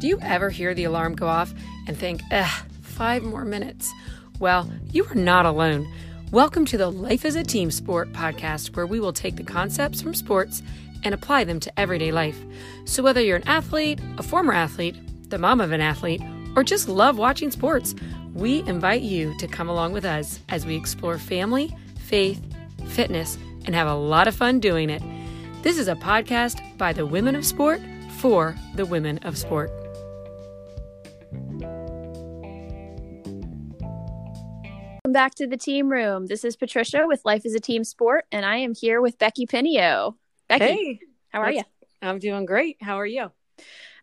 Do you ever hear the alarm go off and think, ugh, five more minutes? Well, you are not alone. Welcome to the Life as a Team Sport podcast, where we will take the concepts from sports and apply them to everyday life. So, whether you're an athlete, a former athlete, the mom of an athlete, or just love watching sports, we invite you to come along with us as we explore family, faith, fitness, and have a lot of fun doing it. This is a podcast by the women of sport for the women of sport. Welcome back to the team room. This is Patricia with Life is a Team Sport, and I am here with Becky Pinio. Becky, Hey, how are you? I'm doing great. How are you?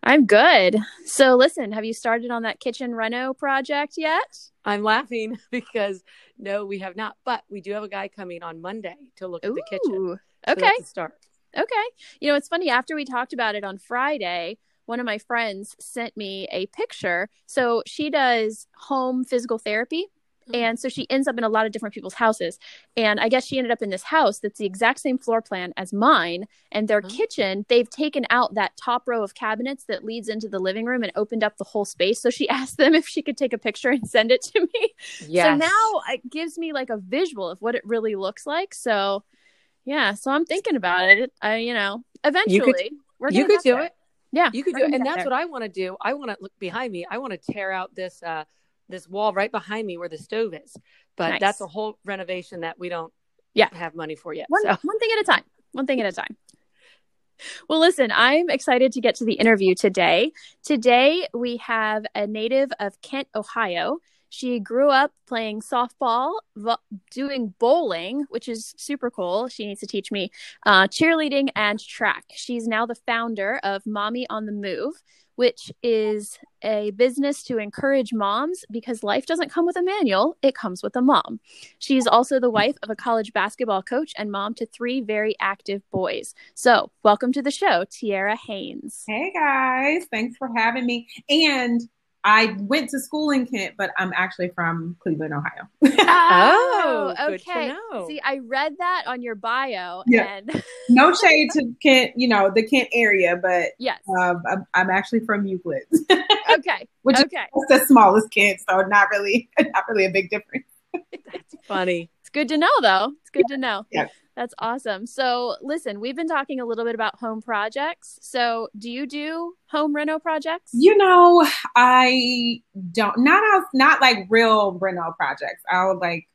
I'm good. So, listen, have you started on that kitchen reno project yet? I'm laughing because no, we have not, but we do have a guy coming on Monday to look at the kitchen. So Okay, start. okay. You know, it's funny. After we talked about it on Friday, one of my friends sent me a picture. So she does home physical therapy. Mhm. And so she ends up in a lot of different people's houses. And I guess she ended up in this house that's the exact same floor plan as mine. And their Oh. kitchen, they've taken out that top row of cabinets that leads into the living room and opened up the whole space. So she asked them if she could take a picture and send it to me. Yes. So now it gives me like a visual of what it really looks like. So yeah, so I'm thinking about it. I, you know, eventually we're you could do there. it. Yeah, You could do it, and that's there. what I want to do. I want to look behind me. I want to tear out this uh this wall right behind me where the stove is. But Nice. that's a whole renovation that we don't Yeah. have money for yet. one, so one thing at a time. One thing at a time. Well, listen, I'm excited to get to the interview today. Today, we have a native of Kent, Ohio. She grew up playing softball, vo- doing bowling, which is super cool. She needs to teach me uh, cheerleading and track. She's now the founder of Mommy on the Move, which is a business to encourage moms because life doesn't come with a manual, it comes with a mom. She's also the wife of a college basketball coach and mom to three very active boys. So, welcome to the show, Tiara Haynes. Hey guys, thanks for having me. And I went to school in Kent, but I'm actually from Cleveland, Ohio. Oh, okay. See, I read that on your bio, Yeah. and no shade to Kent, you know, the Kent area, but yes, um, I'm, I'm actually from Euclid, okay, which okay. is the smallest Kent, so not really, not really a big difference. that's funny. It's good to know, though. It's good to know. Yeah. That's awesome. So, listen, we've been talking a little bit about home projects. So, do you do home reno projects? You know, I don't not as not like real rental projects. I'll like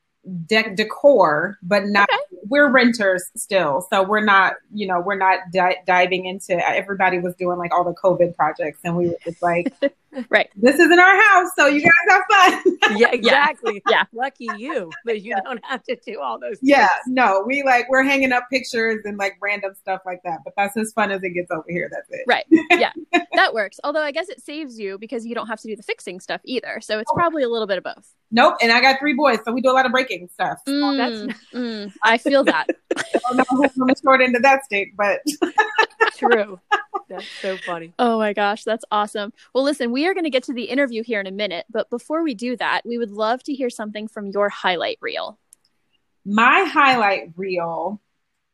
de- decor, but not. We're renters still, so we're not. You know, we're not di- diving into. Everybody was doing like all the COVID projects, and we were just like, Right. "This isn't our house, so you guys have fun." Yeah, exactly. Yeah. Lucky you that you don't have to do all those yeah, no, we like we're hanging up pictures and like random stuff like that. But that's as fun as it gets over here. That's it. Right. Yeah. that works. Although I guess it saves you because you don't have to do the fixing stuff either. So, it's probably a little bit of both. Nope. And I got three boys, so we do a lot of breaking stuff. Mm, that's- mm, I feel that. I don't know who's on the short end of that stick, but True. That's so funny. Oh my gosh, that's awesome. Well, listen, we are going to get to the interview here in a minute, but before we do that, we would love to hear something from your highlight reel. my highlight reel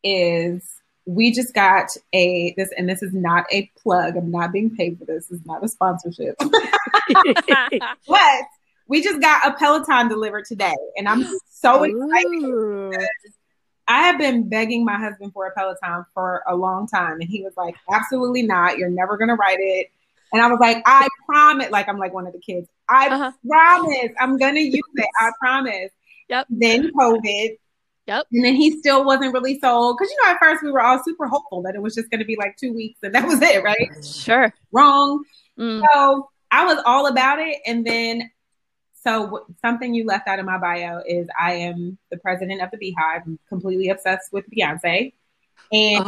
is we just got a this and this is not a plug i'm not being paid for this this is not a sponsorship but we just got a peloton delivered today and i'm so excited Ooh. I have been begging my husband for a peloton for a long time and he was like absolutely not you're never going to ride it and i was like i promise like i'm like one of the kids i Uh-huh. promise i'm going to use it i promise Yep. then covid Yep. and then he still wasn't really sold because you know at first we were all super hopeful that it was just going to be like two weeks and that was it, right? Sure. Wrong. Mm. So I was all about it, and then so something you left out of my bio is I am the president of the BeyHive. I'm completely obsessed with Beyonce, and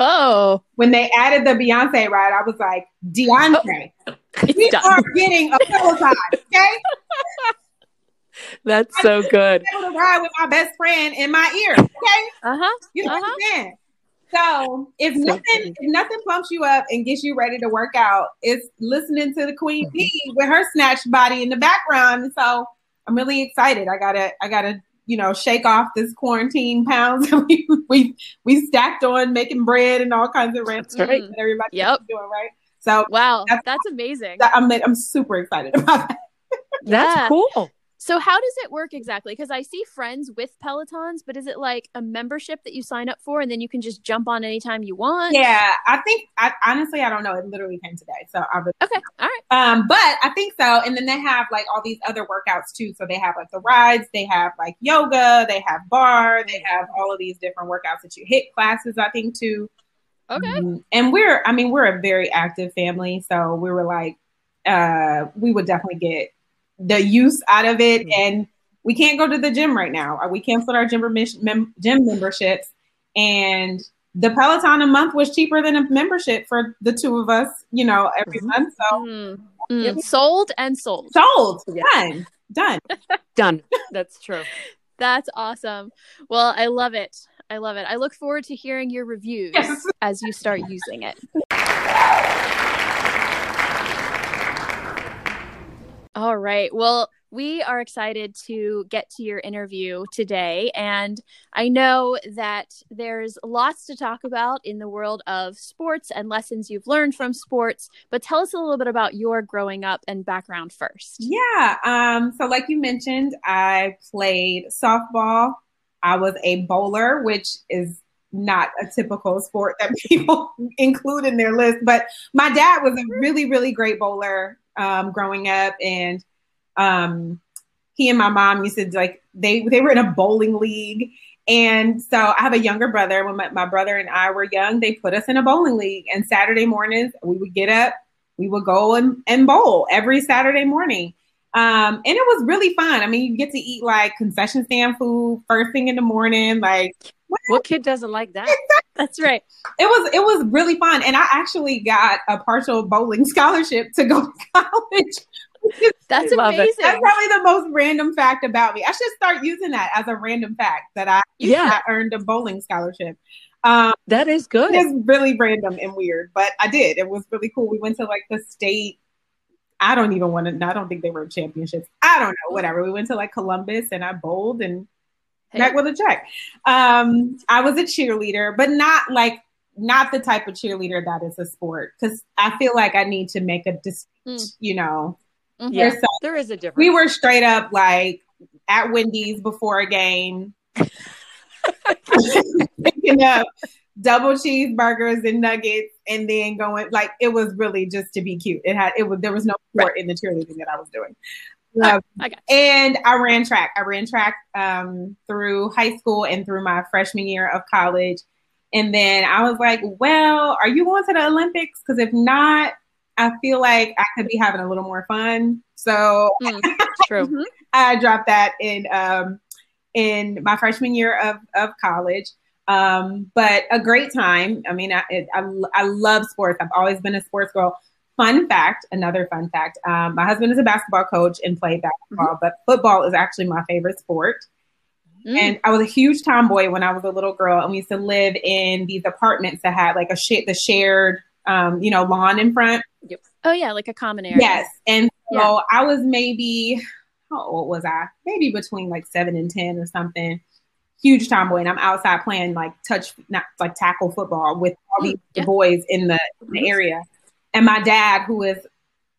Oh, when they added the Beyonce ride, I was like, Deontay, we done. are getting a Peloton, okay? that's so good. Able to ride with my best friend in my ear, okay? Uh huh. You know Uh-huh. what I'm saying? So if nothing, if nothing pumps you up and gets you ready to work out, it's listening to the Queen mm-hmm. Bee with her snatched body in the background. So I'm really excited. I gotta, I gotta, you know, shake off this quarantine pounds that we we we stacked on making bread and all kinds of random That's right. that everybody Yep. doing right. So wow, that's, that's amazing. I'm I'm super excited about that. That's yeah. cool. So how does it work exactly? Because I see friends with Pelotons, but is it like a membership that you sign up for and then you can just jump on anytime you want? Yeah, I think I honestly I don't know. It literally came today, so I really okay, all right. Um, but I think so. And then they have like all these other workouts too. So they have like the rides, they have like yoga, they have bar, they have all of these different workouts that you hit classes. I think too. Okay. Um, and we're, I mean, we're a very active family, so we were like, uh, we would definitely get the use out of it. Mm-hmm. And we can't go to the gym right now. We canceled our gym, mem- gym memberships. And the Peloton a month was cheaper than a membership for the two of us, you know, every mm-hmm. month. So mm-hmm. mm. sold and sold. Sold. Yeah. Done. Done. Done. That's true. That's awesome. Well, I love it. I love it. I look forward to hearing your reviews yes. as you start using it. All right. Well, we are excited to get to your interview today. And I know that there's lots to talk about in the world of sports and lessons you've learned from sports. But tell us a little bit about your growing up and background first. Yeah. Um, so, like you mentioned, I played softball, I was a bowler, which is not a typical sport that people include in their list. But my dad was a really, really great bowler um, growing up, and um, he and my mom used to like they they were in a bowling league. And so I have a younger brother. When my, my brother and I were young, they put us in a bowling league. And Saturday mornings, we would get up, we would go and, and bowl every Saturday morning. Um, and it was really fun. I mean, you get to eat like concession stand food first thing in the morning. Like, what, what kid doesn't like that? That's right. It was it was really fun, and I actually got a partial bowling scholarship to go to college. That's amazing. That's probably the most random fact about me. I should start using that as a random fact that I yeah I earned a bowling scholarship. Um, that is good. It's really random and weird, but I did. It was really cool. We went to like the state I don't even want to. I don't think they were championships. I don't know. Whatever. We went to like Columbus, and I bowled and hey. back with a check. Um, I was a cheerleader, but not like not the type of cheerleader that is a sport because I feel like I need to make a distinct, mm. you know. Mm-hmm. Yeah, there is a difference. We were straight up like at Wendy's before a game, picking up double cheeseburgers and nuggets and then going like it was really just to be cute. It had it was there was no sport right. in the cheerleading that I was doing. Um, I and I ran track. I ran track um, through high school and through my freshman year of college. And then I was like, well, are you going to the Olympics? Because if not, I feel like I could be having a little more fun. So mm, true. I dropped that in um, in my freshman year of, of college. Um, but a great time. I mean, I, it, I, I love sports. I've always been a sports girl. Fun fact, another fun fact. Um, my husband is a basketball coach and played basketball, mm-hmm. but football is actually my favorite sport. Mm. And I was a huge tomboy when I was a little girl, and we used to live in these apartments that had like a sh- the shared, um, you know, lawn in front. Yep. Oh yeah, like a common area. Yes, and so yeah. I was maybe how old was I? Maybe between like seven and ten or something huge tomboy and I'm outside playing like touch, not like tackle football with all these mm, yeah. boys in the, in the, area. And my dad, who is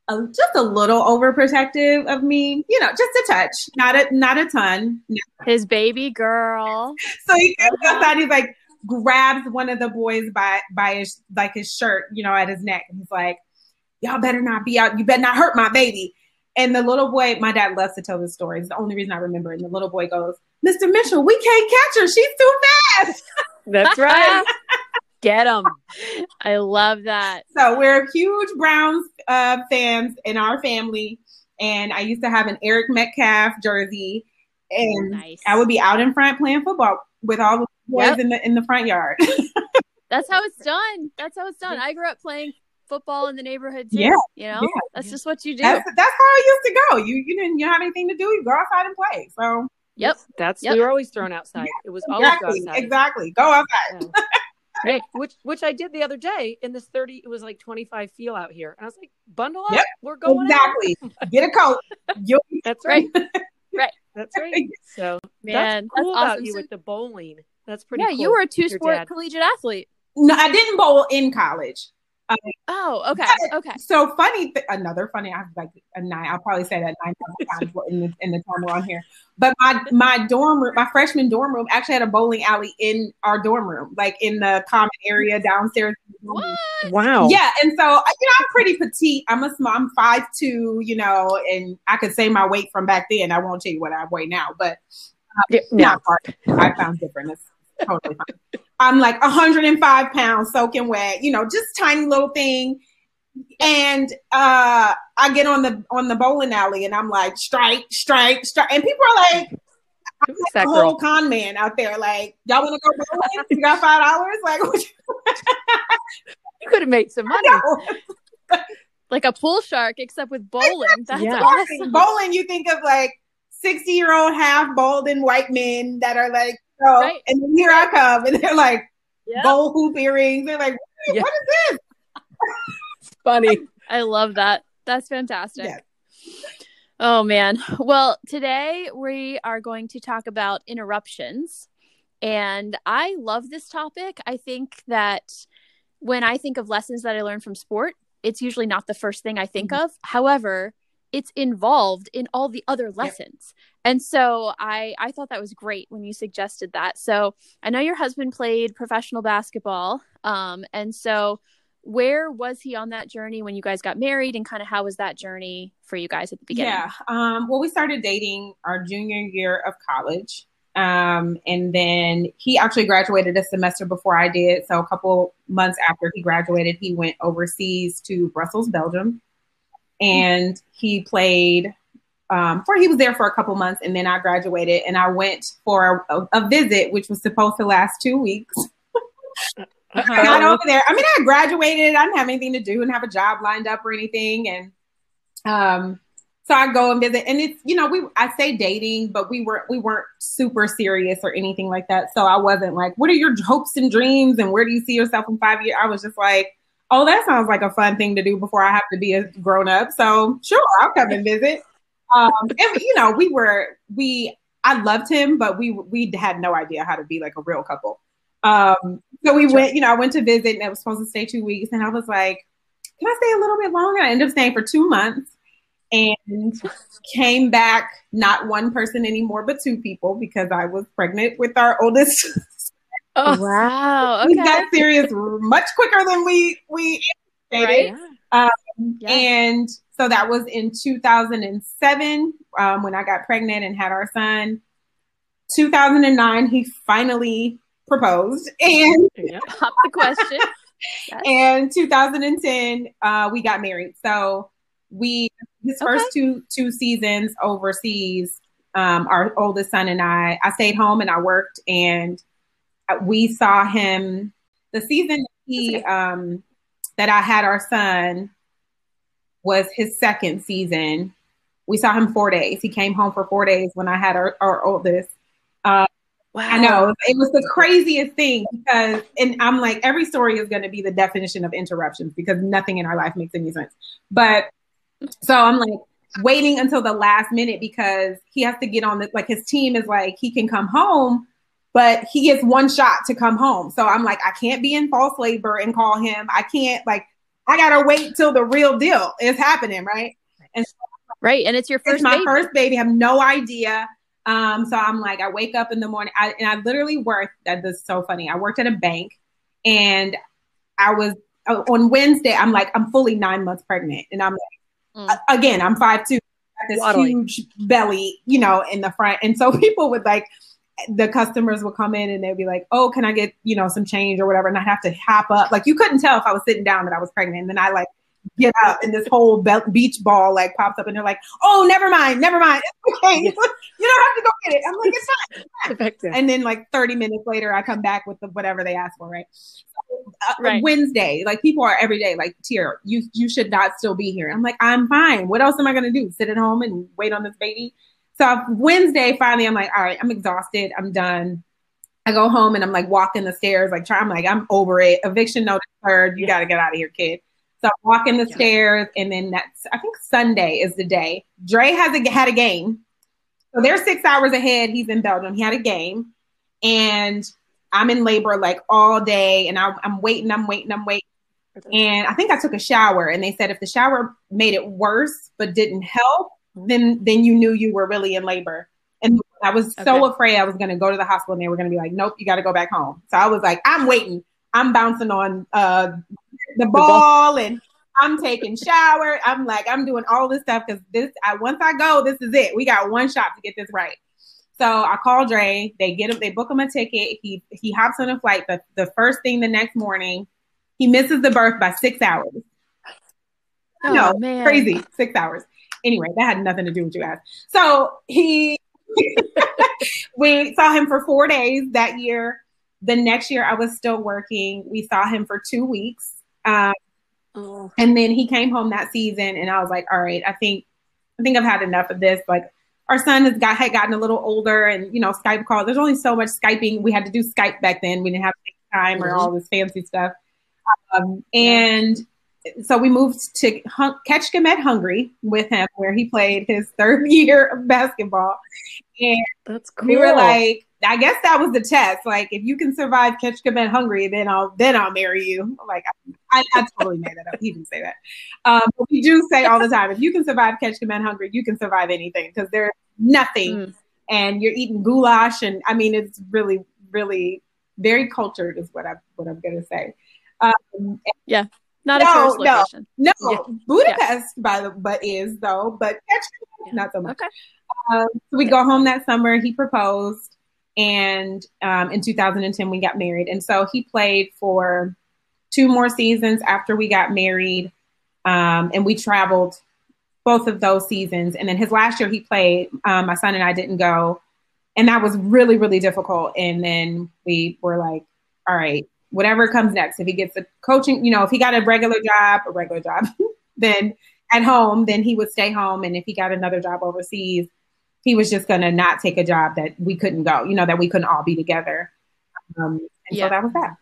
a, just a little overprotective of me, you know, just a touch, not a, not a ton. His baby girl. So he comes outside, he's like, grabs one of the boys by, by his, like his shirt, you know, at his neck. And he's like, y'all better not be out. You better not hurt my baby. And the little boy, my dad loves to tell this story. It's the only reason I remember it. And the little boy goes, Mr. Mitchell, we can't catch her. She's too fast. That's right. Get them. I love that. So we're huge Browns uh, fans in our family. And I used to have an Eric Metcalf jersey. And nice. I would be out in front playing football with all the boys yep. in the in the front yard. That's how it's done. That's how it's done. I grew up playing football in the neighborhood too. Yeah, you know, yeah, that's just what you do. That's, that's how I used to go. You you didn't you have anything to do. You go outside and play. So Yep. That's yep. we were always thrown outside. It was exactly, always go outside. Exactly. Go outside. Yeah. Right. Which which I did the other day in this 30 it was like 25 feel out here. And I was like, bundle up. Yep. We're going Exactly. Get a coat. You'll that's right. right. That's right. So man, that's cool that's awesome. about you with the bowling. That's pretty Yeah, cool you were a two sport collegiate athlete. No, I didn't bowl in college. Um, oh, okay, okay. So funny, th- another funny. I have like a nine. I'll probably say that nine times in the in the time we're on here. But my my dorm room, my freshman dorm room, actually had a bowling alley in our dorm room, like in the common area downstairs. What? Wow. Yeah, and so you know, I'm pretty petite. I'm a small. I'm five two. You know, and I could say my weight from back then. I won't tell you what I weigh now, but uh, yeah, not hard. I found different. It's totally fine. I'm like 105 pounds soaking wet, you know, just tiny little thing. And uh I get on the on the bowling alley and I'm like, strike, strike, strike. And people are like, I'm like a whole con man out there. Like, y'all want to go bowling? You got five dollars? Like, you could have made some money. like a pool shark, except with bowling. That's yeah. awesome. Bowling, you think of like 60 year old half bald and white men that are like so, right. And then here I come, and they're like yep. gold hoop earrings. They're like, yeah. what is this? Funny. I love that. That's fantastic. Yeah. Oh man. Well, today we are going to talk about interruptions. And I love this topic. I think that when I think of lessons that I learned from sport, it's usually not the first thing I think mm-hmm. of. However, it's involved in all the other lessons. And so I I thought that was great when you suggested that. So I know your husband played professional basketball. Um, and so where was he on that journey when you guys got married and kind of how was that journey for you guys at the beginning? Yeah. Um, well, we started dating our junior year of college. Um, and then he actually graduated a semester before I did. So a couple months after he graduated, he went overseas to Brussels, Belgium and he played um, for he was there for a couple months and then I graduated and I went for a, a visit which was supposed to last two weeks. uh-huh. I got over there. I mean, I graduated. I didn't have anything to do and have a job lined up or anything. And um, so I go and visit. And it's you know we I say dating, but we weren't we weren't super serious or anything like that. So I wasn't like, what are your hopes and dreams and where do you see yourself in five years? I was just like oh, that sounds like a fun thing to do before I have to be a grown up. So sure, I'll come and visit. Um, and you know, we were we I loved him, but we we had no idea how to be like a real couple. Um, so we went, you know, I went to visit and I was supposed to stay two weeks, and I was like, can I stay a little bit longer? I ended up staying for two months and came back not one person anymore, but two people because I was pregnant with our oldest Oh wow! Okay. We got serious much quicker than we we anticipated. Right? Um, yeah. And so that was in 2007 um, when I got pregnant and had our son. 2009, he finally proposed, and yeah. pop the question. yes. And 2010, uh, we got married. So we his okay. first two two seasons overseas. Um, our oldest son and I, I stayed home and I worked and we saw him the season he um, that I had our son was his second season. We saw him four days. He came home for four days when I had our, our oldest. Uh, wow. I know it was the craziest thing because, and I'm like, every story is going to be the definition of interruptions because nothing in our life makes any sense. But so I'm like waiting until the last minute because he has to get on the, like his team is like, he can come home but he gets one shot to come home. So I'm like, I can't be in false labor and call him. I can't like, I gotta wait till the real deal is happening, right? And so, right, and it's your first. It's my baby. first baby. I have no idea. Um, so I'm like, I wake up in the morning, I, and I literally worked. That is so funny. I worked at a bank, and I was uh, on Wednesday. I'm like, I'm fully nine months pregnant, and I'm like, mm. again, I'm five two, this Waddling. huge belly, you know, in the front, and so people would like the customers would come in and they'd be like, "Oh, can I get you know some change or whatever?" And I'd have to hop up. Like you couldn't tell if I was sitting down that I was pregnant. And then I like get up and this whole be- beach ball like pops up and they're like, "Oh, never mind, never mind, it's okay. you don't have to go get it." I'm like, "It's fine." and then like 30 minutes later, I come back with the, whatever they asked for. Right. So, uh, right. Wednesday, like people are every day like, "Tier, you you should not still be here." I'm like, "I'm fine. What else am I gonna do? Sit at home and wait on this baby?" So Wednesday, finally, I'm like, all right, I'm exhausted. I'm done. I go home and I'm like walking the stairs, like trying, I'm like, I'm over it. Eviction notice heard. You got to get out of here, kid. So I'm walking the yeah. stairs, and then that's I think Sunday is the day. Dre has a, had a game, so they're six hours ahead. He's in Belgium. He had a game, and I'm in labor like all day, and I, I'm waiting, I'm waiting, I'm waiting. And I think I took a shower and they said if the shower made it worse but didn't help, then then you knew you were really in labor. And I was so afraid I was going to go to the hospital and they were going to be like, nope, you got to go back home. So I was like, I'm waiting. I'm bouncing on uh, the, ball and I'm taking shower. I'm like, I'm doing all this stuff because this, I, once I go, this is it. We got one shot to get this right. So I call Dre. They get him. They book him a ticket. He he hops on a flight. The the first thing the next morning, he misses the birth by six hours. Oh, no, man. crazy six hours. Anyway, that had nothing to do with you guys. So he, we saw him for four days that year. The next year, I was still working. We saw him for two weeks. Um, oh. And then he came home that season, and I was like, "All right, I think, I think I've had enough of this. Like, our son has got had gotten a little older, and you know, Skype calls. There's only so much Skyping. We had to do Skype back then. We didn't have time or mm-hmm. all this fancy stuff. Um, and so we moved to Hun- Ketchum Hungary with him, where he played his third year of basketball. And that's cool. We were like, I guess that was the test. Like, if you can survive Ketchum Hungary, then I'll then I'll marry you. Like, I, I totally made that up. He didn't say that. Um, but we do say all the time, if you can survive Ketchum Hungary, you can survive anything because there's nothing, mm. and you're eating goulash, and I mean, it's really, really very cultured, is what I am what I'm gonna say. Um, yeah. Not no, a tourist location. No, no. Yeah. Budapest, yeah. by the but is though, but yeah. not so much. Okay. Um, so we go home that summer. He proposed, and um, in 2010 we got married. And so he played for two more seasons after we got married, um, and we traveled both of those seasons. And then his last year he played. Um, my son and I didn't go, and that was really really difficult. And then we were like, all right, whatever comes next. If he gets a coaching, you know, if he got a regular job, a regular job, then at home, then he would stay home. And if he got another job overseas, he was just going to not take a job that we couldn't go, you know, that we couldn't all be together. Um, and yeah. so that was that.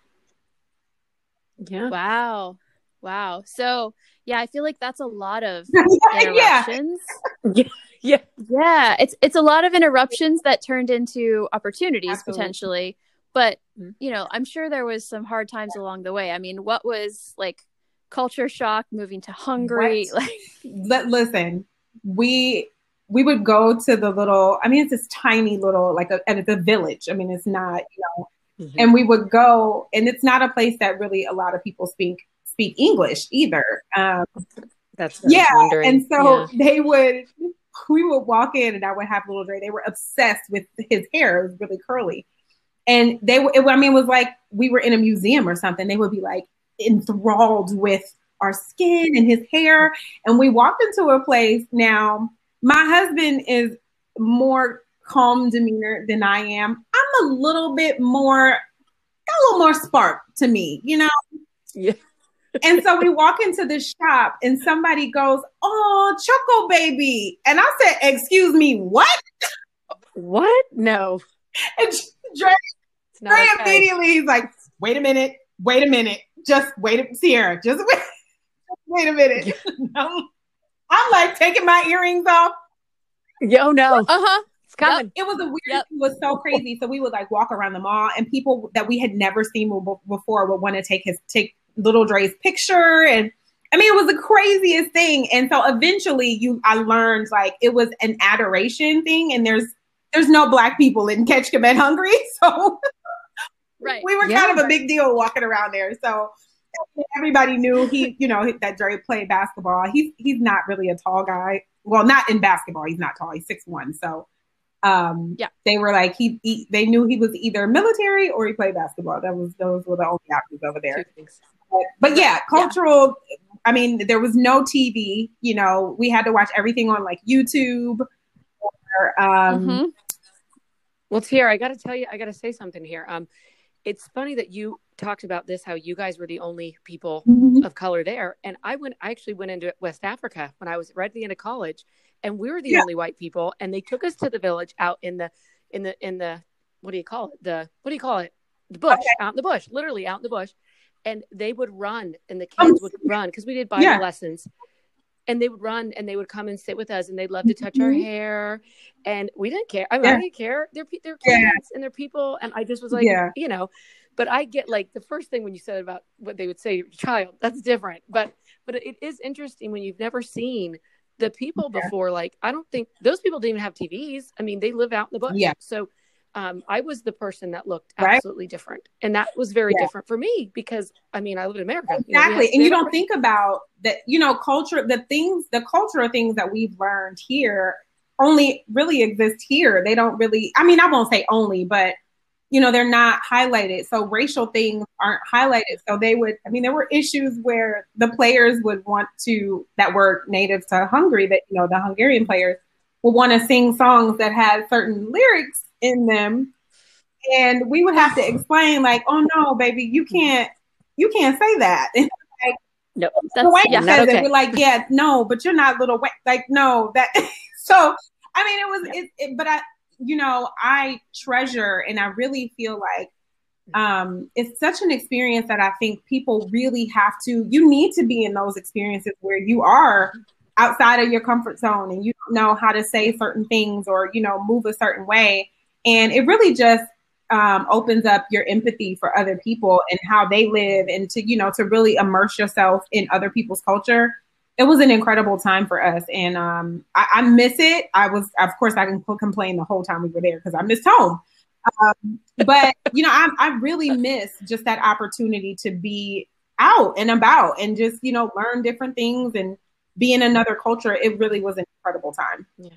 Yeah. Wow. Wow. So yeah, I feel like that's a lot of interruptions. yeah. yeah. Yeah. It's it's a lot of interruptions that turned into opportunities Absolutely. potentially. But mm-hmm. you know, I'm sure there was some hard times along the way. I mean, what was like culture shock moving to Hungary? Like, listen, we we would go to the little. I mean, it's this tiny little like a and it's a village. I mean, it's not you know. Mm-hmm. And we would go, and it's not a place that really a lot of people speak speak English either. Um, That's yeah, and so yeah. they would. We would walk in, and I would have little Dre. They were obsessed with his hair; it was really curly and they it, I mean it was like we were in a museum or something. They would be like enthralled with our skin and his hair. And we walked into a place. Now, my husband is more calm demeanor than I am. I'm a little bit more, a little more spark to me, you know? Yeah. and so we walk into the shop and somebody goes, Oh, Choco baby. And I said, Excuse me, what? What? No. And Dre, Dre okay. immediately he's like, wait a minute, wait a minute, just wait, a, Sierra, just wait, just wait a minute. I'm, I'm, like taking my earrings off. Yo, no. Uh huh. It's coming. Yep. It was a weird. Yep. It was so crazy. So we would like walk around the mall, and people that we had never seen before would want to take his take little Dre's picture and. I mean, it was the craziest thing. And so eventually you I learned like it was an adoration thing and there's there's no black people in Ketchum Hungary. So right. we were yeah, kind of right. a big deal walking around there. So everybody knew he, you know, that Dre played basketball. He's he's not really a tall guy. Well, not in basketball. He's not tall. He's six one. So um, yeah, they were like he, he, They knew he was either military or he played basketball. That was those were the only options over there. But, but yeah, cultural. Yeah. I mean, there was no TV. You know, we had to watch everything on like YouTube or um, mm-hmm. Well, Tiara, I got to tell you, I got to say something here. Um, it's funny that you talked about this, how you guys were the only people mm-hmm. of color there. And I went, I actually went into West Africa when I was right at the end of college, and we were the yeah. only white people. And they took us to the village out in the, in the, in the, what do you call it? The, what do you call it? The bush, okay. out in the bush, literally out in the bush. And they would run, and the kids would run because we did Bible yeah. lessons and they would run and they would come and sit with us and they'd love to touch mm-hmm. our hair and we didn't care I mean yeah. I didn't care they're they're kids yeah. and they're people and I just was like yeah. you know but I get like the first thing when you said about what they would say your child, that's different. But but it is interesting when you've never seen the people before. Like I don't think those people didn't even have TVs. I mean, they live out in the bush. Yeah. So um, I was the person that looked absolutely right. different, and that was very yeah. different for me because I mean I live in America. Exactly, you know, and you don't think about that. You know, culture, the things, the cultural things that we've learned here only really exist here. They don't really. I mean, I won't say only, but you know, they're not highlighted. So racial things aren't highlighted. So they would. I mean, there were issues where the players would want to that were native to Hungary. That you know, the Hungarian players would want to sing songs that had certain lyrics in them. And we would have to explain, like, oh no, baby, you can't you can't say that. like, no, the way yeah, says okay. it, we're like, yeah, no, but you're not little like no, that so I mean it was it, it but I you know, I treasure and I really feel like um, it's such an experience that I think people really have to, you need to be in those experiences where you are outside of your comfort zone and you don't know how to say certain things or, you know, move a certain way. And it really just um, opens up your empathy for other people and how they live and to, you know, to really immerse yourself in other people's culture. It was an incredible time for us. And um, I, I, miss it. I was, of course, I can complain the whole time we were there because I missed home. Um, but, you know, I, I really miss just that opportunity to be out and about and just, you know, learn different things and be in another culture. It really was an incredible time. Yeah.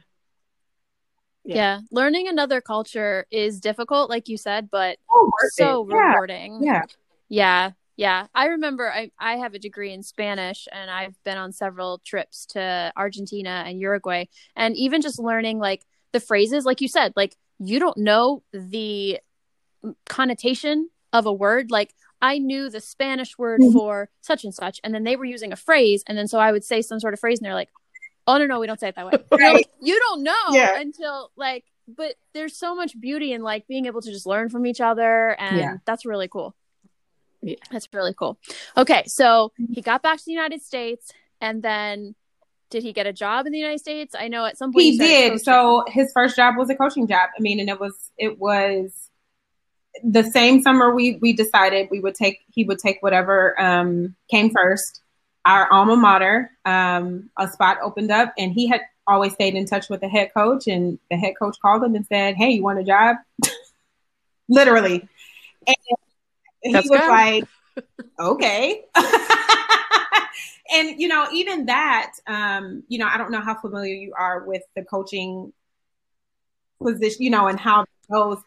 Yeah. yeah. learning another culture is difficult like you said but oh, so yeah. rewarding yeah yeah yeah i remember I, I have a degree in spanish and i've been on several trips to argentina and uruguay and even just learning like the phrases like you said like you don't know the connotation of a word like i knew the spanish word mm-hmm. for such and such and then they were using a phrase and then so i would say some sort of phrase and they're like oh no no we don't say it that way right. you don't know yeah. until like but there's so much beauty in like being able to just learn from each other and yeah. that's really cool yeah. that's really cool okay so he got back to the united states and then did he get a job in the united states i know at some point he, he did coaching. so his first job was a coaching job i mean and it was it was the same summer we we decided we would take he would take whatever um came first our alma mater, um, a spot opened up, and he had always stayed in touch with the head coach, and the head coach called him and said, "Hey, you want a job?" Literally, and he That's was good. like, "Okay." and you know, even that, um, you know, I don't know how familiar you are with the coaching position, you know, and how those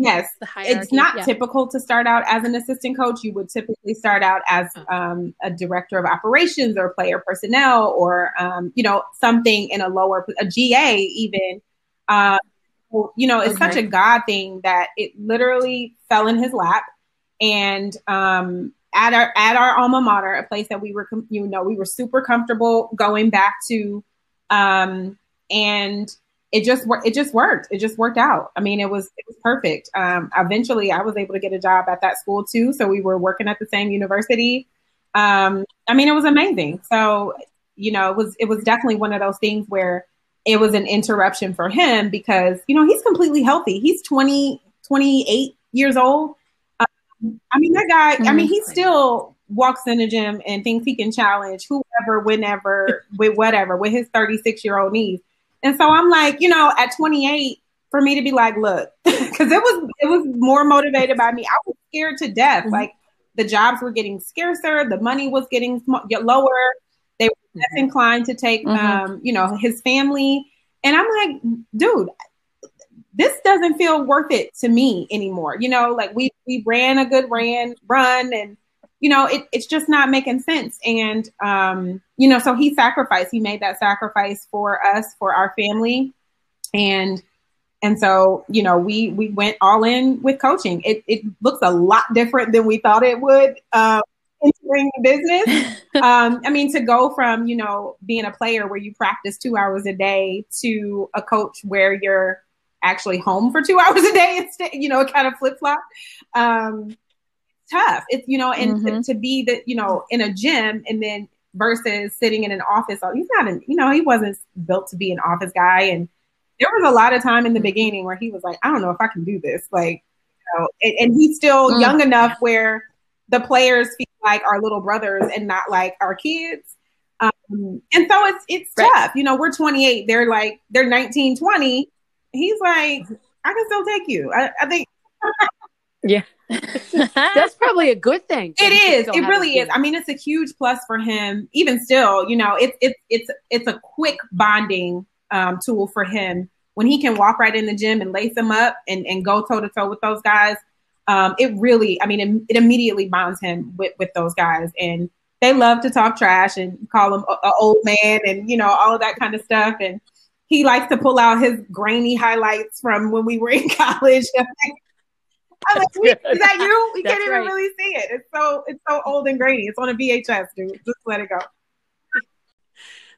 Yes, it's not yeah. typical to start out as an assistant coach. You would typically start out as oh. um, a director of operations or player personnel, or um, you know something in a lower a GA even. Uh, you know, it's okay. such a God thing that it literally fell in his lap, and um, at our at our alma mater, a place that we were you know we were super comfortable going back to, um, and it just it just worked. It just worked out. I mean, it was it was perfect. Um, eventually, I was able to get a job at that school too. So we were working at the same university. Um, I mean, it was amazing. So you know, it was it was definitely one of those things where it was an interruption for him because you know he's completely healthy. He's 20, 28 years old. Um, I mean, that guy. Mm-hmm. I mean, he still walks in the gym and thinks he can challenge whoever, whenever, with whatever, with his thirty six year old knees. And so I'm like, you know, at 28, for me to be like, look, because it was it was more motivated by me. I was scared to death. Mm-hmm. Like the jobs were getting scarcer, the money was getting sm- lower. They were less mm-hmm. inclined to take, mm-hmm. um, you know, his family. And I'm like, dude, this doesn't feel worth it to me anymore. You know, like we we ran a good ran run and you know, it, it's just not making sense. And, um, you know, so he sacrificed, he made that sacrifice for us, for our family. And, and so, you know, we, we went all in with coaching. It, it looks a lot different than we thought it would, uh, entering the business. um, I mean, to go from, you know, being a player where you practice two hours a day to a coach where you're actually home for two hours a day instead, you know, it kind of flip flop. Um, tough. It's you know, and mm-hmm. to, to, be that you know in a gym and then versus sitting in an office. Oh, he's not an you know he wasn't built to be an office guy, and there was a lot of time in the mm-hmm. beginning where he was like, I don't know if I can do this. Like, you know, and, and he's still mm. young enough where the players feel like our little brothers and not like our kids. Um, and so it's it's right. tough. You know, we're 28. They're like they're 19, 20. He's like, I can still take you. I, I think. yeah. That's probably a good thing. It is. It really is. I mean, it's a huge plus for him. Even still, you know, it's it's it's it's a quick bonding um, tool for him when he can walk right in the gym and lace them up and, and go toe to toe with those guys. Um, it really, I mean, it, it, immediately bonds him with with those guys, and they love to talk trash and call him an old man and you know all of that kind of stuff and he likes to pull out his grainy highlights from when we were in college. I'm like, is that you? We can't even right. really see it. It's so it's so old and grainy. It's on a VHS, dude. Just let it go.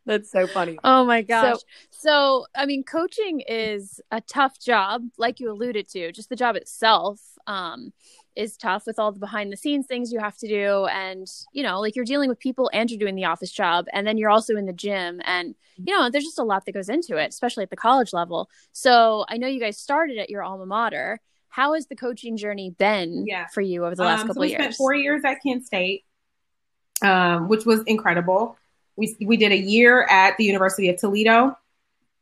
That's so funny. Oh my gosh. So, so, I mean, coaching is a tough job, like you alluded to. Just the job itself um, is tough with all the behind the scenes things you have to do. And, you know, like you're dealing with people and you're doing the office job. And then you're also in the gym. And, you know, there's just a lot that goes into it, especially at the college level. So I know you guys started at your alma mater. How has the coaching journey been yeah. for you over the last um, couple so we years? Spent four years at Kent State, um, which was incredible. We we did a year at the University of Toledo.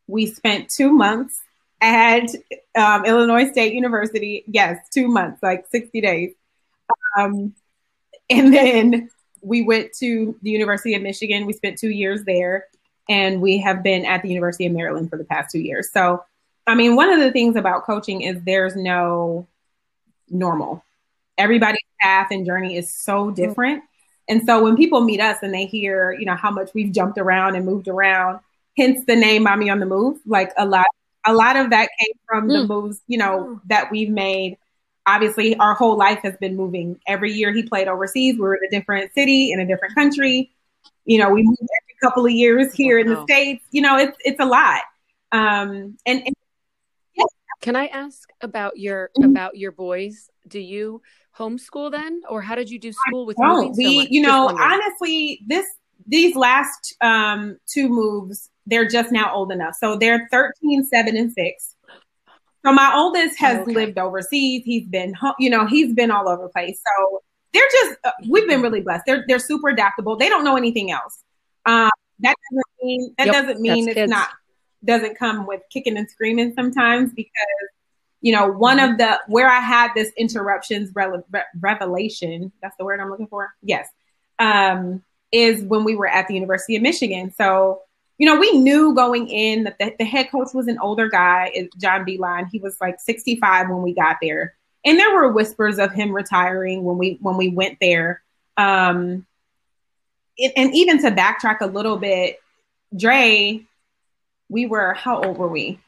We spent two months at um, Illinois State University. Yes, two months, like sixty days. Um, and then we went to the University of Michigan. We spent two years there, and we have been at the University of Maryland for the past two years. So I mean, one of the things about coaching is there's no normal. Everybody's path and journey is so different. And so when people meet us and they hear, you know, how much we've jumped around and moved around, hence the name Mommy on the Move, like a lot a lot of that came from mm. the moves, you know, that we've made. Obviously, our whole life has been moving. Every year he played overseas, we are in a different city, in a different country. You know, we moved every couple of years here in the States. You know, it's it's a lot. Um, and, and can I ask about your mm-hmm. about your boys? Do you homeschool then, or how did you do school with? No, we, so you know, honestly, this these last um, two moves, they're just now old enough. So they're 13, 7, and 6. So my oldest has okay. lived overseas. He's been, you know, he's been all over the place. So they're just, uh, we've been really blessed. They're they're super adaptable. They don't know anything else. Um, that doesn't mean that yep, doesn't mean it's kids. not doesn't come with kicking and screaming sometimes because you know one of the where i had this interruptions re- re- revelation that's the word i'm looking for? Yes. Um, is when we were at the university of michigan. So you know we knew going in that the, the head coach was an older guy john Beilein he was like 65 when we got there. And there were whispers of him retiring when we when we went there. Um, and even to backtrack a little bit dre we were how old were we?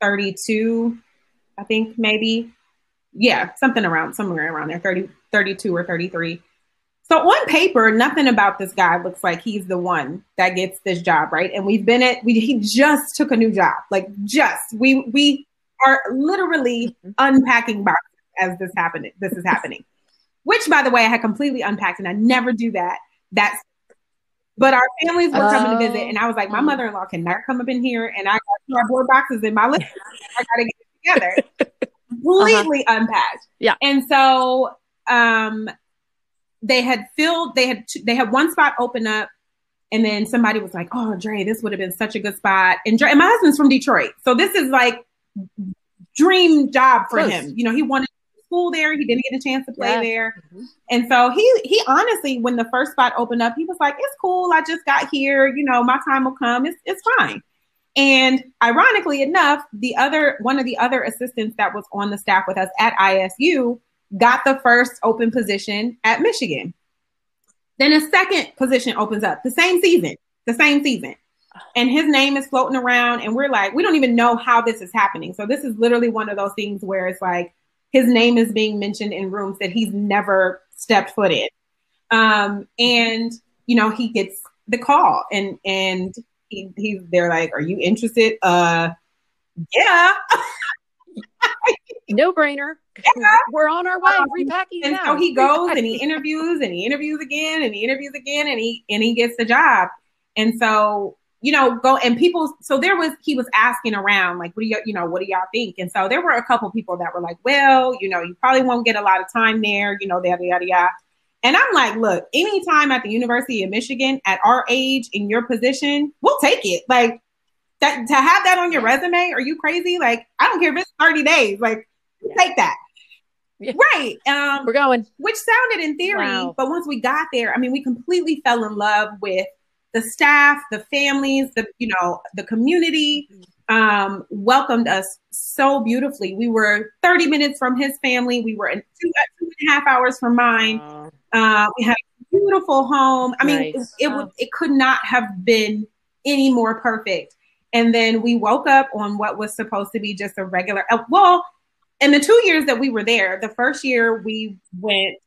32 i think maybe? Yeah something around somewhere around there 30 32 or 33 so on paper nothing about this guy looks like he's the one that gets this job right? And we've been at we he just took a new job like just we we are literally unpacking boxes as this happened this is happening. Which by the way i had completely unpacked and i never do that. That's but our families were coming to visit, and I was like, my oh. mother in law cannot come up in here, and I got cardboard boxes in my living I got to get it together. Completely uh-huh. unpacked. Yeah. And so um, they had filled, they had, they had one spot open up, and then somebody was like, oh, Dre, this would have been such a good spot. And, Dre, and my husband's from Detroit. So this is like dream job for Close. him. You know, he wanted school there. He didn't get a chance to play yeah. there. Mm-hmm. And so he he honestly, when the first spot opened up, he was like, It's cool. I just got here. You know, my time will come. It's it's fine. And ironically enough, the other one of the other assistants that was on the staff with us at ISU got the first open position at Michigan. Then a second position opens up the same season, the same season. And his name is floating around, and we're like, we don't even know how this is happening. So, this is literally one of those things where it's like, his name is being mentioned in rooms that he's never stepped foot in. Um, and you know, he gets the call and and he, he's they're like, Are you interested? Uh yeah. no brainer. Yeah. We're on our way, um, repacking. And now. so he goes and he interviews and he interviews again and he interviews again and he and he gets the job. And so you know, go and people. So there was he was asking around, like, what do you, you know, what do y'all think? And so there were a couple people that were like, well, you know, you probably won't get a lot of time there, you know, yada yada yada. And I'm like, look, anytime at the University of Michigan at our age in your position, we'll take it. Like that to have that on your resume, are you crazy? Like, I don't care if it's 30 days, like yeah. take that. Yeah. Right. Um, We're going. Which sounded in theory, wow. but once we got there, I mean, we completely fell in love with the staff, the families, the you know, the community um, welcomed us so beautifully. We were 30 minutes from his family. We were in two, uh, two and a half hours from mine. Uh, we had a beautiful home. I mean, nice. it, it, would, it could not have been any more perfect. And then we woke up on what was supposed to be just a regular, uh, well, in the two years that we were there, the first year we went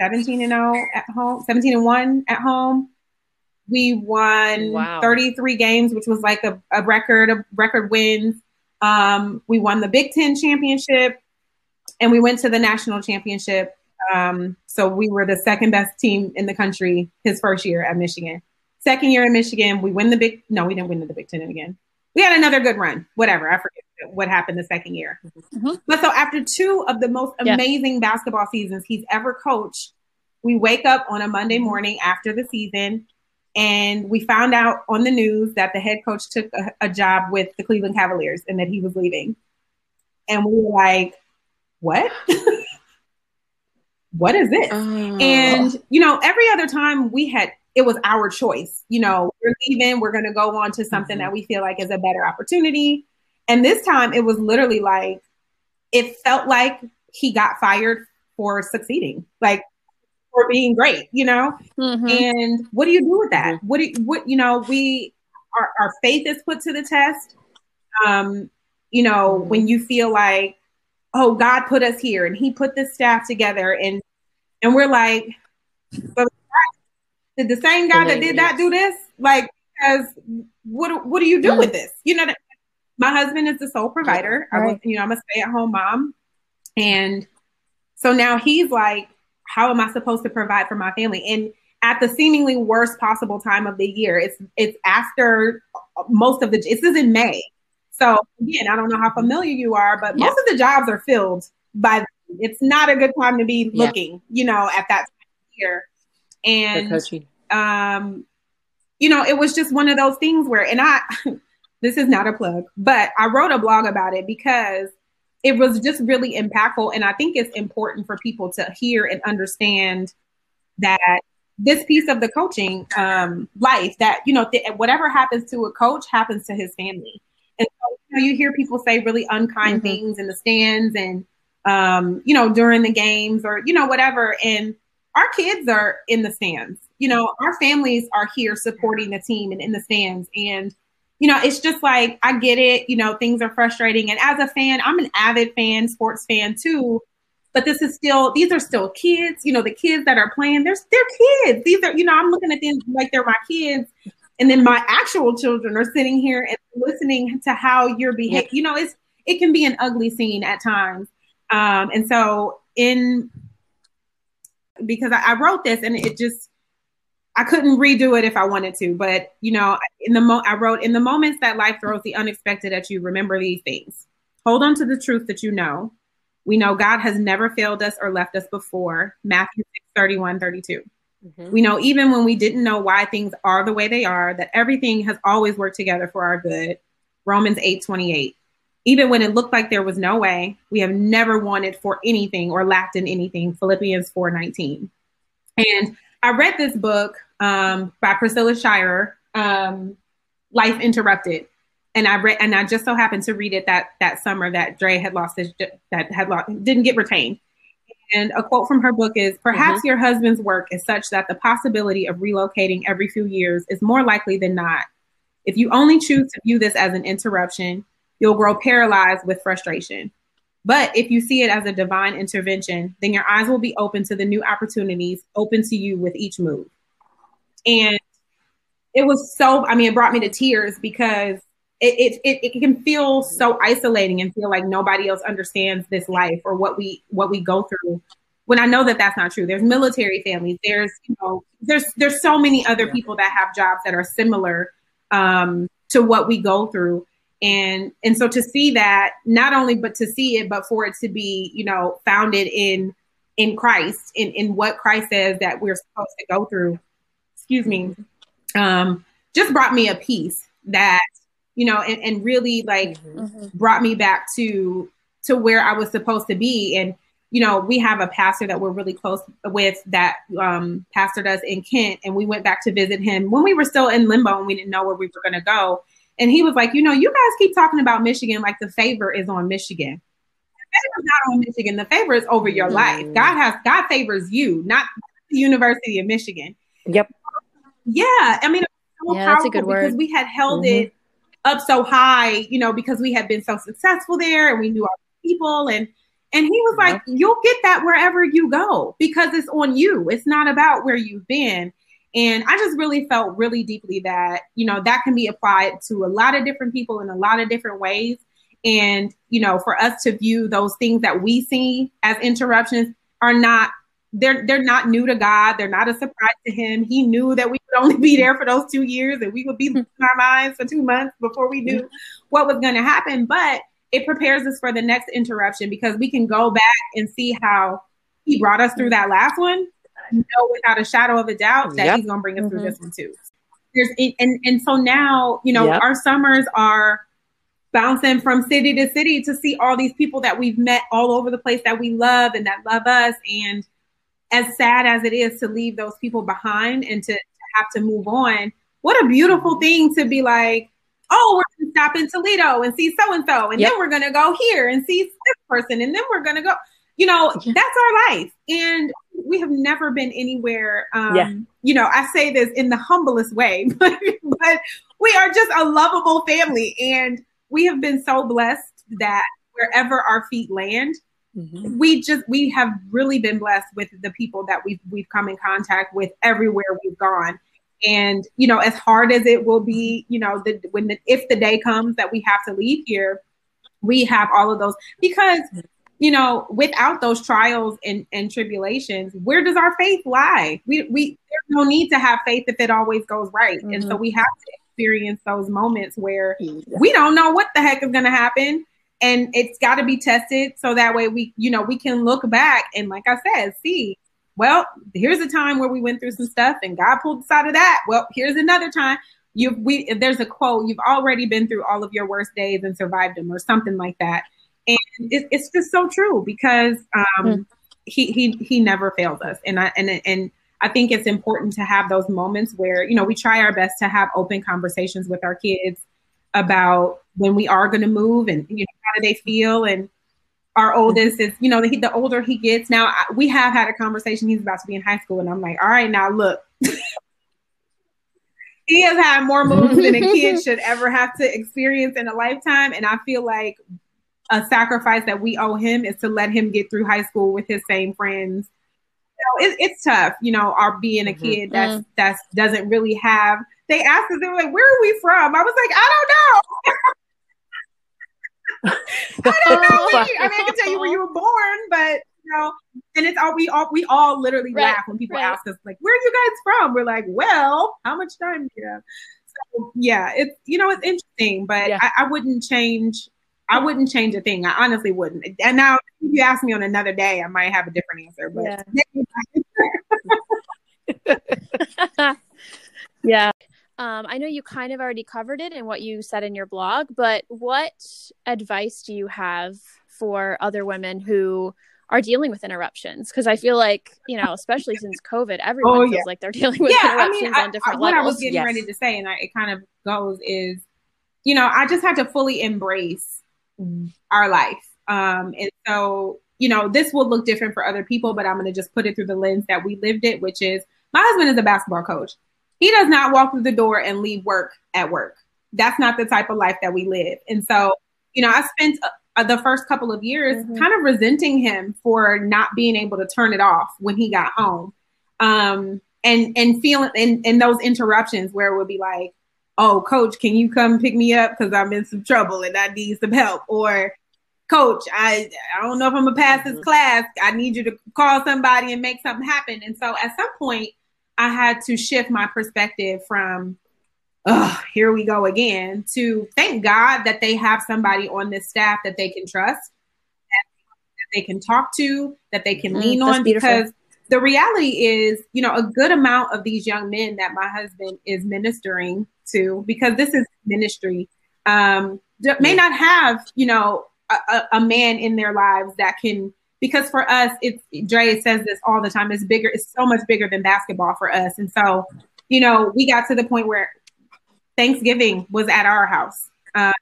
17 and 0 at home, 17 and 1 at home. We won wow. 33 games, which was like a, a record of record wins. Um, we won the Big Ten championship and we went to the national championship. Um, so we were the second best team in the country his first year at Michigan. Second year in Michigan, we win the big. No, we didn't win the Big Ten again. We had another good run. Whatever, I forget what happened the second year. Mm-hmm. But so after two of the most amazing basketball seasons he's ever coached, we wake up on a Monday morning after the season and we found out on the news that the head coach took a, a, job with the Cleveland Cavaliers and that he was leaving. And we were like, what? what is this? Oh. And, you know, every other time we had, it was our choice. You know, we're leaving, we're going to go on to something mm-hmm. that we feel like is a better opportunity. And this time it was literally like, it felt like he got fired for succeeding. Like for being great, you know? Mm-hmm. And what do you do with that? Mm-hmm. What do you, what, you know, we, our, our faith is put to the test. Um, you know, mm-hmm. when you feel like, oh, God put us here and he put this staff together and, and we're like, but did the same guy that did that do this? Like, because what, what do you do mm-hmm. with this? You know, my husband is the sole provider. Right. I was, you know, I'm a stay at home mom. And so now he's like, how am I supposed to provide for my family? And at the seemingly worst possible time of the year, it's it's after most of the this is in May. So again, I don't know how familiar you are, but yeah. most of the jobs are filled by it's not a good time to be looking, yeah. you know, at that time of year. And um, you know, it was just one of those things where and I this is not a plug, but I wrote a blog about it because it was just really impactful. And I think it's important for people to hear and understand that this piece of the coaching um, life that, you know, th- whatever happens to a coach happens to his family. And so, you, know, you hear people say really unkind mm-hmm. things in the stands and, um, you know, during the games or, you know, whatever. And our kids are in the stands. You know, our families are here supporting the team and in the stands. And you know, it's just like I get it. You know, things are frustrating, and as a fan, I'm an avid fan, sports fan too. But this is still; these are still kids. You know, the kids that are playing, they're they're kids. These are, you know, I'm looking at them like they're my kids, and then my actual children are sitting here and listening to how you're behaving. You know, it's it can be an ugly scene at times. Um, and so in because I, I wrote this and it just I couldn't redo it if I wanted to, but you know, in the mo- I wrote in the moments that life throws the unexpected at you, remember these things. Hold on to the truth that you know. We know God has never failed us or left us before. Matthew 6, 31, 32. Mm-hmm. We know even when we didn't know why things are the way they are, that everything has always worked together for our good. Romans 8, 28. Even when it looked like there was no way, we have never wanted for anything or lacked in anything. Philippians 4, 19. And I read this book um, by Priscilla Shirer, um, Life Interrupted, and I read and I just so happened to read it that that summer that Dre had lost his that had lost didn't get retained. And a quote from her book is Perhaps mm-hmm. your husband's work is such that the possibility of relocating every few years is more likely than not. If you only choose to view this as an interruption, you'll grow paralyzed with frustration. But if you see it as a divine intervention, then your eyes will be open to the new opportunities open to you with each move. And it was so, I mean, it brought me to tears because it, it, it, it can feel so isolating and feel like nobody else understands this life or what we, what we go through when I know that that's not true. There's military families. There's, you know, there's, there's so many other people that have jobs that are similar um, to what we go through. And and so to see that, not only but to see it, but for it to be, you know, founded in in Christ, in, in what Christ says that we're supposed to go through, excuse me, um, just brought me a peace that, you know, and, and really like mm-hmm. brought me back to to where I was supposed to be. And, you know, we have a pastor that we're really close with that um, pastored us in Kent. And we went back to visit him when we were still in limbo and we didn't know where we were going to go. And he was like, you know, you guys keep talking about Michigan like the favor is on Michigan. The favor is not on Michigan. The favor is over your mm. life. God has God favors you, not the University of Michigan. Yep. Yeah. I mean, so yeah, that's a good word. because we had held mm-hmm. it up so high, you know, because we had been so successful there and we knew our people and and he was like, You'll get that wherever you go because it's on you. It's not about where you've been. And I just really felt really deeply that, you know, that can be applied to a lot of different people in a lot of different ways. And, you know, for us to view those things that we see as interruptions are not they're they're not new to God. They're not a surprise to him. He knew that we would only be there for those two years and we would be losing our minds for two months before we knew what was going to happen. But it prepares us for the next interruption because we can go back and see how he brought us through that last one. Know without a shadow of a doubt that yep. he's going to bring us mm-hmm. through this one too. There's and and so now you know yep. our summers are bouncing from city to city to see all these people that we've met all over the place that we love and that love us. And as sad as it is to leave those people behind and to, to have to move on, what a beautiful thing to be like, oh, we're going to stop in Toledo and see so and so, and then we're going to go here and see this person, and then we're going to go. You know, yeah. that's our life, and we have never been anywhere. Um, yeah. You know, I say this in the humblest way, but, but we are just a lovable family, and we have been so blessed that wherever our feet land, Mm-hmm. we just we have really been blessed with the people that we've we've come in contact with everywhere we've gone and, you know, as hard as it will be, you know, the, when the, if the day comes that we have to leave here, we have all of those because, you know, without those trials and, and tribulations, where does our faith lie? We, we, there's no need to have faith if it always goes right. Mm-hmm. And so mm-hmm. we have to experience those moments where we don't know what the heck is going to happen and it's got to be tested so that way we you know we can look back and like i said see well, here's a time where we went through some stuff and God pulled us out of that. Well, here's another time. You we there's a quote, you've already been through all of your worst days and survived them or something like that. And it, it's just so true because um, mm. he he he never fails us. And I and and I think it's important to have those moments where, you know, we try our best to have open conversations with our kids about when we are going to move and you know how do they feel and our oldest is, you know, the, the older he gets. Now, I, we have had a conversation. He's about to be in high school, and I'm like, all right, now look. he has had more moves than a kid should ever have to experience in a lifetime. And I feel like a sacrifice that we owe him is to let him get through high school with his same friends. You know, it, it's tough, you know, our being a mm-hmm. kid that's mm-hmm. that's doesn't really have. They asked us, they were like, "Where are we from?" I was like, "I don't know." I don't know. I mean, I can tell you where you were born, but you know, and it's all we all we all literally right, laugh when people right. ask us like, "Where are you guys from?" We're like, "Well, how much time do you have?" So yeah, it's you know it's interesting, but yeah. I, I, wouldn't change. I wouldn't change a thing. I honestly wouldn't. And now, if you ask me on another day, I might have a different answer. But yeah. yeah. Um, I know you kind of already covered it in what you said in your blog, but what advice do you have for other women who are dealing with interruptions? Because I feel like, you know, especially since COVID, everyone oh, yeah. feels like they're dealing with yeah, interruptions I mean, on different I, what levels. What I was getting yes. ready to say, and it kind of goes, is, you know, I just had to fully embrace our life. Um, and so, you know, this will look different for other people, but I'm going to just put it through the lens that we lived it, which is my husband is a basketball coach. He does not walk through the door and leave work at work. That's not the type of life that we live. And so, you know, I spent uh, the first couple of years mm-hmm. kind of resenting him for not being able to turn it off when he got home. Um, and and feeling and, and those interruptions where it would be like, oh, coach, can you come pick me up because I'm in some trouble and I need some help? Or coach, I I don't know if I'm gonna pass this mm-hmm. class. I need you to call somebody and make something happen. And so at some point, I had to shift my perspective from oh, here we go again, to thank God that they have somebody on this staff that they can trust, that, they can talk to, that they can mm, lean on. Beautiful. Because the reality is, you know, a good amount of these young men that my husband is ministering to, because this is ministry, um, may not have, you know, a, a man in their lives that can because for us, it's Dre says this all the time. It's bigger. It's so much bigger than basketball for us. And so, you know, we got to the point where Thanksgiving was at our house. Uh,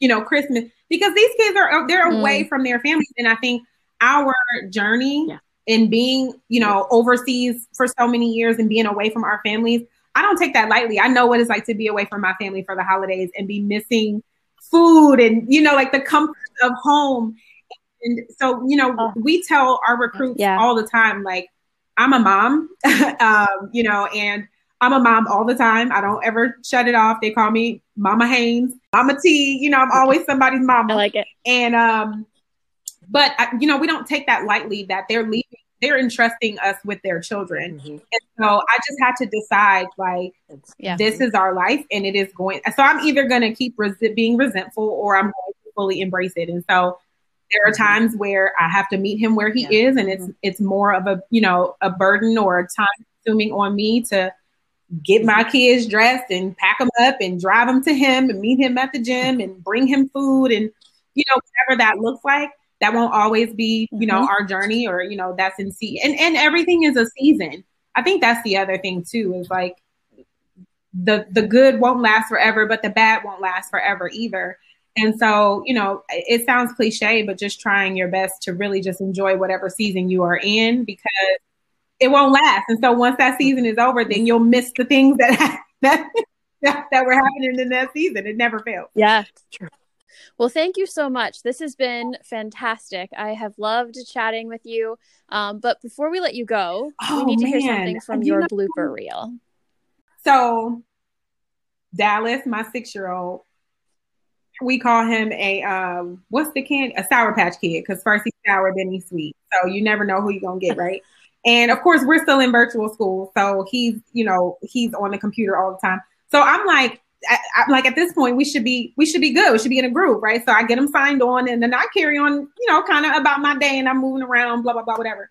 you know, Christmas because these kids are they're mm. away from their families, and I think our journey yeah. in being, you know, overseas for so many years and being away from our families, I don't take that lightly. I know what it's like to be away from my family for the holidays and be missing food and you know, like the comfort of home. And so, you know, oh. we tell our recruits yeah. all the time, like, I'm a mom, um, you know, and I'm a mom all the time. I don't ever shut it off. They call me Mama Haynes, Mama T. You know, I'm always somebody's mom. I like it. And um, but I, you know, we don't take that lightly. That they're leaving, they're entrusting us with their children. Mm-hmm. And so I just had to decide, like, yeah. this is our life, and it is going. So I'm either going to keep res- being resentful, or I'm going to fully embrace it. And so there are mm-hmm. times where I have to meet him where he yeah. is, and it's mm-hmm. it's more of a you know a burden or a time consuming on me to get my kids dressed and pack them up and drive them to him and meet him at the gym and bring him food and you know whatever that looks like that won't always be you know mm-hmm. our journey or you know that's in sea and and everything is a season i think that's the other thing too is like the the good won't last forever but the bad won't last forever either and so you know it sounds cliche but just trying your best to really just enjoy whatever season you are in because it won't last. And so once that season is over, then you'll miss the things that that that were happening in that season. It never fails. Yeah, true. Well, thank you so much. This has been fantastic. I have loved chatting with you. Um, but before we let you go, oh, we need to hear something from you your know, blooper reel. So, Dallas, my six-year-old, we call him a um, what's the candy? A sour patch kid because first he's sour, then he's sweet. So you never know who you're gonna get, right? And of course, we're still in virtual school. So he's, you know, he's on the computer all the time. So I'm like, I, am like at this point we should be we should be good. We should be in a group, right? So I get him signed on, and then I carry on, you know, kind of about my day, and I'm moving around, blah blah blah, whatever.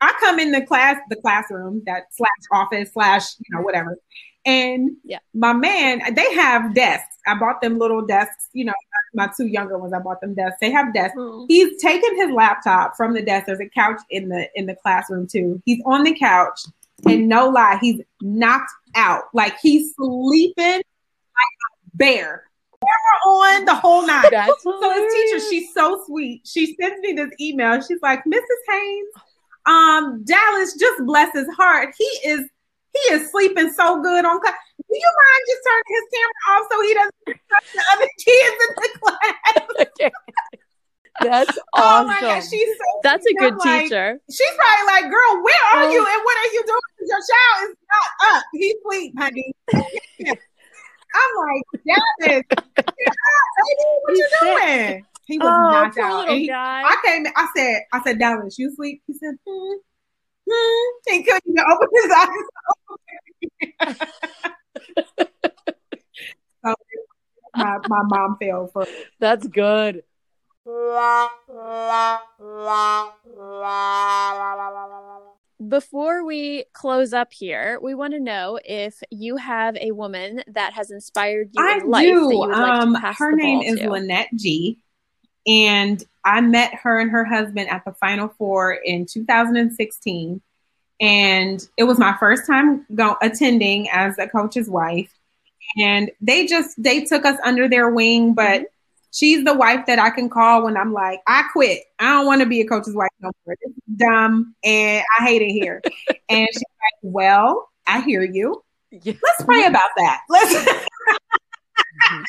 I come in the class, the classroom, that slash office slash, you know, whatever, and yeah. my man, they have desks. I bought them little desks, you know, my two younger ones, I bought them desks. They have desks. Mm. He's taken his laptop from the desk. There's a couch in the in the classroom too. He's on the couch, and no lie, he's knocked out. Like he's sleeping bear. Camera on the whole night. That's so his teacher, she's so sweet. She sends me this email. She's like, Mrs. Haynes, um, Dallas just bless his heart. He is he is sleeping so good on class. Do you mind just turning his camera off so he doesn't touch the other kids in the class? That's awesome. Oh my God, she's so That's a good I'm teacher. Like, she's probably like, girl, where are oh. you and what are you doing? Your child is not up. He's asleep, honey. I'm like, Dallas, what you doing? He was oh, knocked out. He, I came. I said, I said, Dallas, you sleep? He said, hmm. Hmm. He couldn't even open his eyes. so, my, my mom fell for. That's good. Before we close up here, we want to know if you have a woman that has inspired you I in life. Do. um, like her name is to. Lynette G. And I met her and her husband at the Final Four in 2016. And it was my first time go- attending as a coach's wife. And they just, they took us under their wing, but she's the wife that I can call when I'm like, I quit. I don't want to be a coach's wife no more. This is dumb and I hate it here. and she's like, Well, I hear you. Yeah. Let's pray about that. Let's mm-hmm.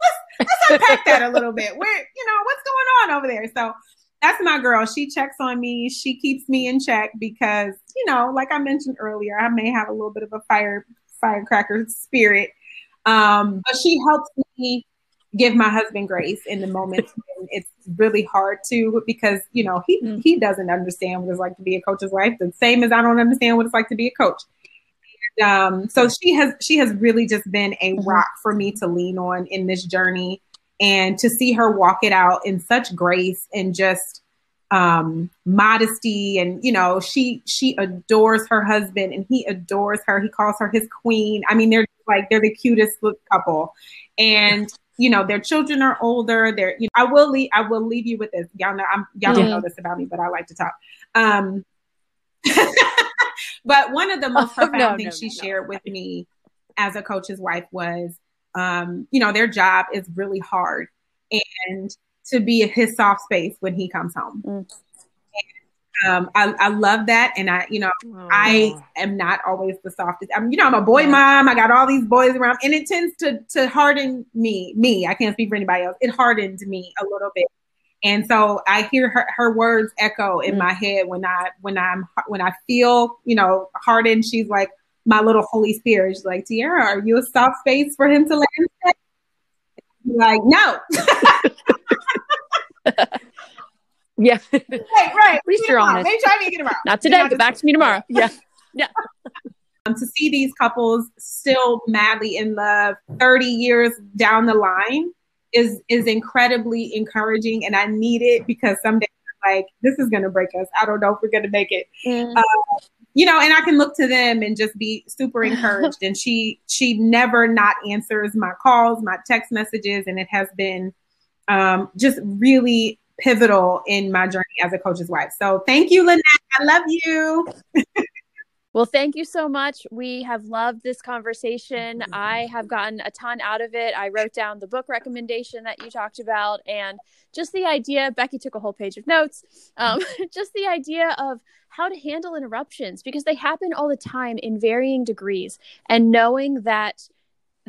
let's let's unpack that a little bit. Where you know what's going on over there? So that's my girl. She checks on me. She keeps me in check because you know, like I mentioned earlier, I may have a little bit of a fire firecracker spirit, um, but she helps me give my husband grace in the moments when it's really hard to because you know he mm. he doesn't understand what it's like to be a coach's wife the same as I don't understand what it's like to be a coach. um, so she has she has really just been a mm-hmm. rock for me to lean on in this journey, and to see her walk it out in such grace and just um, modesty, and you know she she adores her husband and he adores her. He calls her his queen. I mean, they're like they're the cutest couple, and you know their children are older. They're you know I will leave I will leave you with this. Y'all know I'm y'all mm-hmm. don't know this about me, but I like to talk. Um, but one of the most oh, profound no, things no, she no, shared with me as a coach's wife was, um, you know, their job is really hard and to be his soft space when he comes home. Mm. Um, I, I, love that. And I, you know, oh. I am not always the softest. I'm, you know, I'm a boy mom. I got all these boys around and it tends to, to harden me, me, I can't speak for anybody else. It hardened me a little bit and so I hear her, her words echo in mm. my head when I when I'm when I feel you know hardened. She's like my little Holy Spirit. She's like, Tiara, are you a soft space for him to land? Like, no. yeah. Right, right. At least you're honest. Maybe try me again tomorrow. Not today. Get back to me tomorrow. Yeah. Yeah. Um, to see these couples still madly in love 30 years down the line is is incredibly encouraging, and I need it because someday like this is going to break us. I don't know if we're to make it. Mm. Uh, you know, and I can look to them and just be super encouraged. and she she never not answers my calls, my text messages, and it has been um, just really pivotal in my journey as a coach's wife. So thank you, Lynette. I love you. Well, thank you so much. We have loved this conversation. I have gotten a ton out of it. I wrote down the book recommendation that you talked about and just the idea. Becky took a whole page of notes. Um, just the idea of how to handle interruptions because they happen all the time in varying degrees. And knowing that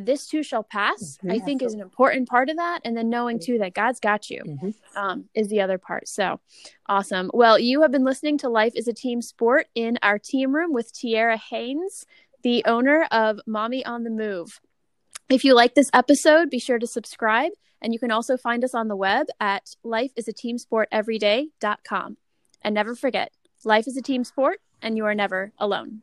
this too shall pass mm-hmm. i think is an important part of that. And then knowing too that god's got you mm-hmm. um, is the other part. So awesome. Well you have been listening to life is a team sport in our team room with tiara haynes the owner of mommy on the move. If you like this episode be sure to subscribe. And you can also find us on the web at lifeisateamsporteveryday.com and never forget life is a team sport and you are never alone